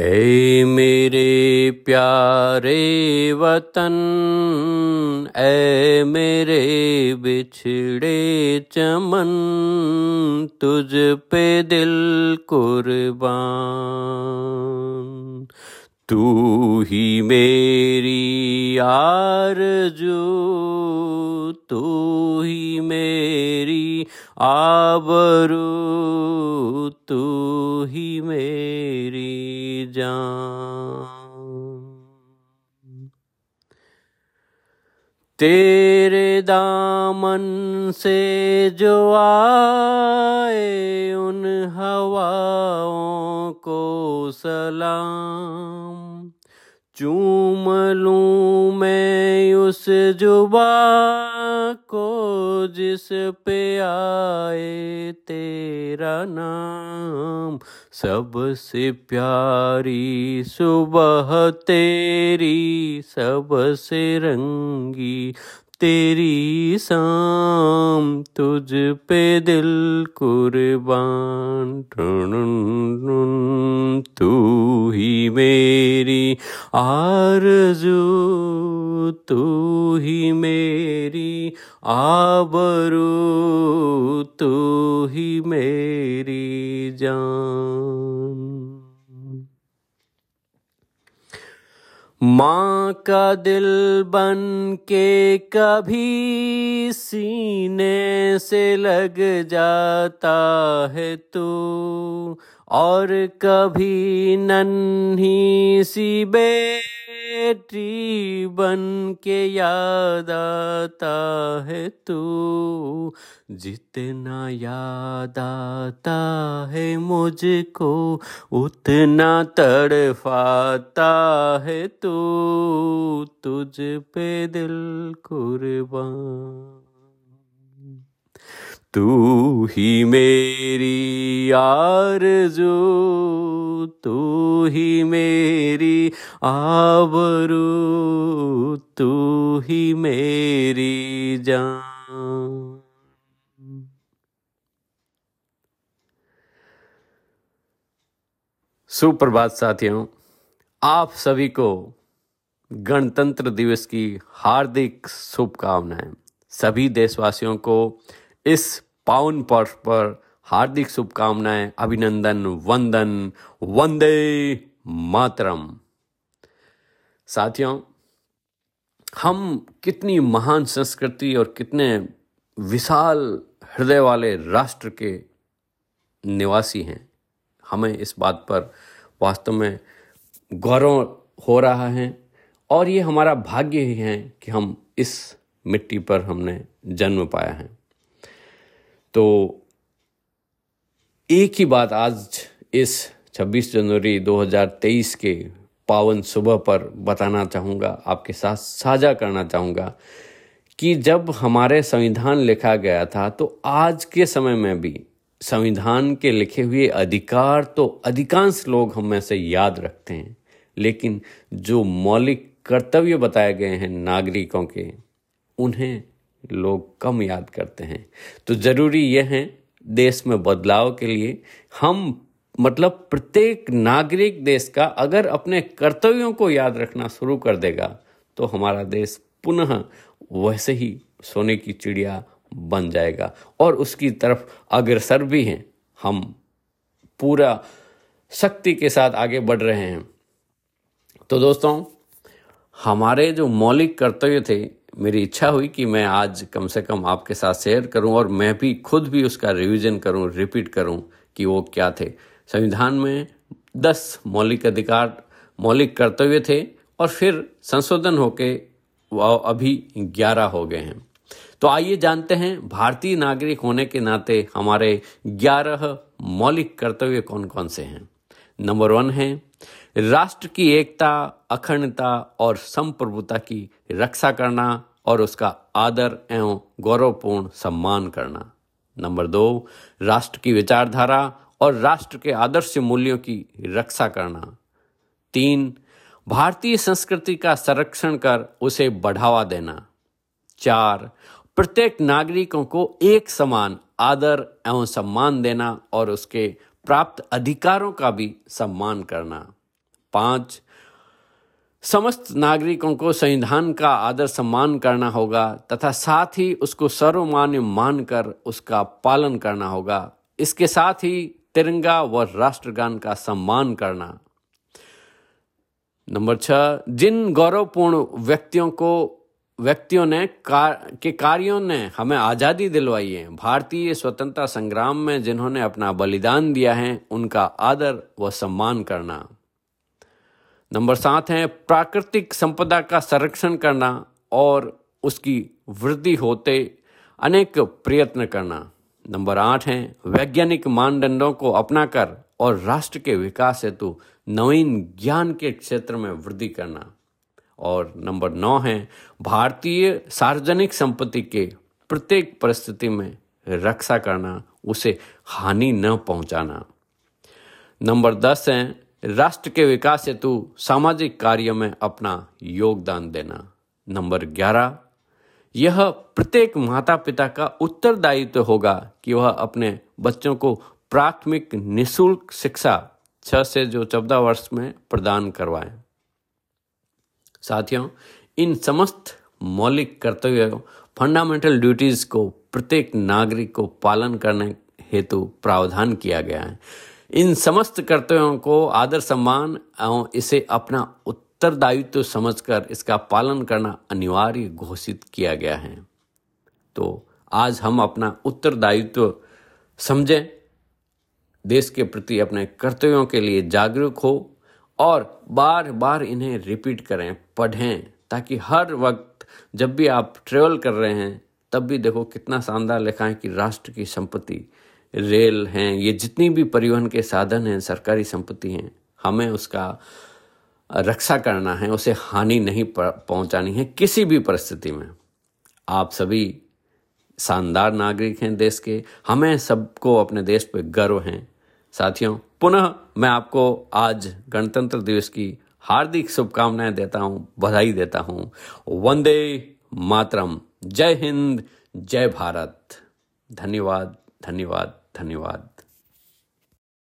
ऐ मेरे प्यारे वतन, ऐ मेरे बिछड़े चमन, तुझ पे दिल कुर्बान। तू ही मेरी आरज़ू, तू ही मेरी आबरू, तू ही मेरी तेरे दामन से जो आए उन हवाओं को सलाम। चूम लूँ मैं उस जुबा को जिस पे आए तेरा नाम। सबसे प्यारी सुबह तेरी, सबसे रंगी तेरी शाम तुझ पे दिल कुर्बान। तू ही मेरी आरज़ू, तू ही मेरी आबरू, तू ही मेरी जान। माँ का दिल बन के कभी सीने से लग जाता है तू। और कभी नन्ही सी बेटी बन के याद आता है तू। जितना याद आता है मुझको, उतना तड़फाता है तू। तुझ पे दिल कुर्बान। तू ही मेरी आरज़ू, तू ही मेरी आबरू, तू ही मेरी जान। सुप्रभात साथियों, आप सभी को गणतंत्र दिवस की हार्दिक शुभकामनाएँ। सभी देशवासियों को इस पावन पर्व पर हार्दिक शुभकामनाएँ, अभिनंदन, वंदन, वंदे मातरम। साथियों, हम कितनी महान संस्कृति और कितने विशाल हृदय वाले राष्ट्र के निवासी हैं। हमें इस बात पर वास्तव में गौरव हो रहा है और ये हमारा भाग्य ही है कि हम इस मिट्टी पर हमने जन्म पाया है। तो एक ही बात आज इस 26 जनवरी 2023 के पावन सुबह पर बताना चाहूँगा, आपके साथ साझा करना चाहूँगा कि जब हमारे संविधान लिखा गया था तो आज के समय में भी संविधान के लिखे हुए अधिकार तो अधिकांश लोग हम में से याद रखते हैं। लेकिन जो मौलिक कर्तव्य बताए गए हैं नागरिकों के, उन्हें लोग कम याद करते हैं। तो ज़रूरी यह है, देश में बदलाव के लिए हम मतलब प्रत्येक नागरिक देश का अगर अपने कर्तव्यों को याद रखना शुरू कर देगा तो हमारा देश पुनः वैसे ही सोने की चिड़िया बन जाएगा। और उसकी तरफ़ अग्रसर भी हैं। हम पूरा शक्ति के साथ आगे बढ़ रहे हैं। तो दोस्तों, हमारे जो मौलिक कर्तव्य थे मेरी इच्छा हुई कि मैं आज कम से कम आपके साथ शेयर करूँ और मैं भी खुद भी उसका रिवीजन करूँ रिपीट करूँ कि वो क्या थे। संविधान में दस मौलिक अधिकार मौलिक कर्तव्य थे और फिर संशोधन होके वह अभी ग्यारह हो गए हैं। तो आइए जानते हैं, भारतीय नागरिक होने के नाते हमारे ग्यारह मौलिक कर्तव्य कौन कौन से हैं। नंबर वन है, राष्ट्र की एकता, अखंडता और संप्रभुता की रक्षा करना। और उसका आदर एवं गौरवपूर्ण सम्मान करना। नंबर दो, राष्ट्र की विचारधारा और राष्ट्र के आदर्श मूल्यों की रक्षा करना। तीन, भारतीय संस्कृति का संरक्षण कर उसे बढ़ावा देना। चार, प्रत्येक नागरिकों को एक समान आदर एवं सम्मान देना और उसके प्राप्त अधिकारों का भी सम्मान करना। पाँच समस्त नागरिकों को संविधान का आदर सम्मान करना होगा तथा साथ ही उसको सर्वमान्य मानकर उसका पालन करना होगा। इसके साथ ही तिरंगा व राष्ट्रगान का सम्मान करना। नंबर छह जिन गौरवपूर्ण व्यक्तियों को व्यक्तियों ने कार, के कार्यों ने हमें आज़ादी दिलवाई है भारतीय स्वतंत्रता संग्राम में जिन्होंने अपना बलिदान दिया है उनका आदर व सम्मान करना। नंबर सात है, प्राकृतिक संपदा का संरक्षण करना और उसकी वृद्धि होते अनेक प्रयत्न करना। नंबर आठ है, वैज्ञानिक मानदंडों को अपनाकर और राष्ट्र के विकास हेतु नवीन ज्ञान के क्षेत्र में वृद्धि करना। और नंबर नौ है, भारतीय सार्वजनिक संपत्ति के प्रत्येक परिस्थिति में रक्षा करना, उसे हानि न पहुंचाना। नंबर दस है राष्ट्र के विकास हेतु सामाजिक कार्य में अपना योगदान देना। नंबर ग्यारह, यह प्रत्येक माता पिता का उत्तरदायित्व होगा कि वह अपने बच्चों को प्राथमिक निशुल्क शिक्षा छह से जो चौदह वर्ष में प्रदान करवाएँ। साथियों, इन समस्त मौलिक कर्तव्यों फंडामेंटल ड्यूटीज़ को प्रत्येक नागरिक को पालन करने हेतु प्रावधान किया गया है। इन समस्त कर्तव्यों को आदर सम्मान एवं इसे अपना उत्तरदायित्व समझकर इसका पालन करना अनिवार्य घोषित किया गया है। तो आज हम अपना उत्तरदायित्व समझें, देश के प्रति अपने कर्तव्यों के लिए जागरूक हो और बार बार इन्हें रिपीट करें, पढ़ें, ताकि हर वक्त जब भी आप ट्रेवल कर रहे हैं, तब भी देखो कितना शानदार लिखा है कि राष्ट्र की संपत्ति रेल हैं, ये जितनी भी परिवहन के साधन हैं, सरकारी संपत्ति हैं, हमें उसका रक्षा करना है, उसे हानि नहीं पहुंचानी है किसी भी परिस्थिति में। आप सभी शानदार नागरिक हैं देश के, हमें सबको अपने देश पर गर्व हैं। साथियों, पुनः मैं आपको आज गणतंत्र दिवस की हार्दिक शुभकामनाएँ देता हूँ, बधाई देता हूँ। वंदे मातरम। जय हिंद, जय भारत। धन्यवाद। धन्यवाद धन्यवाद।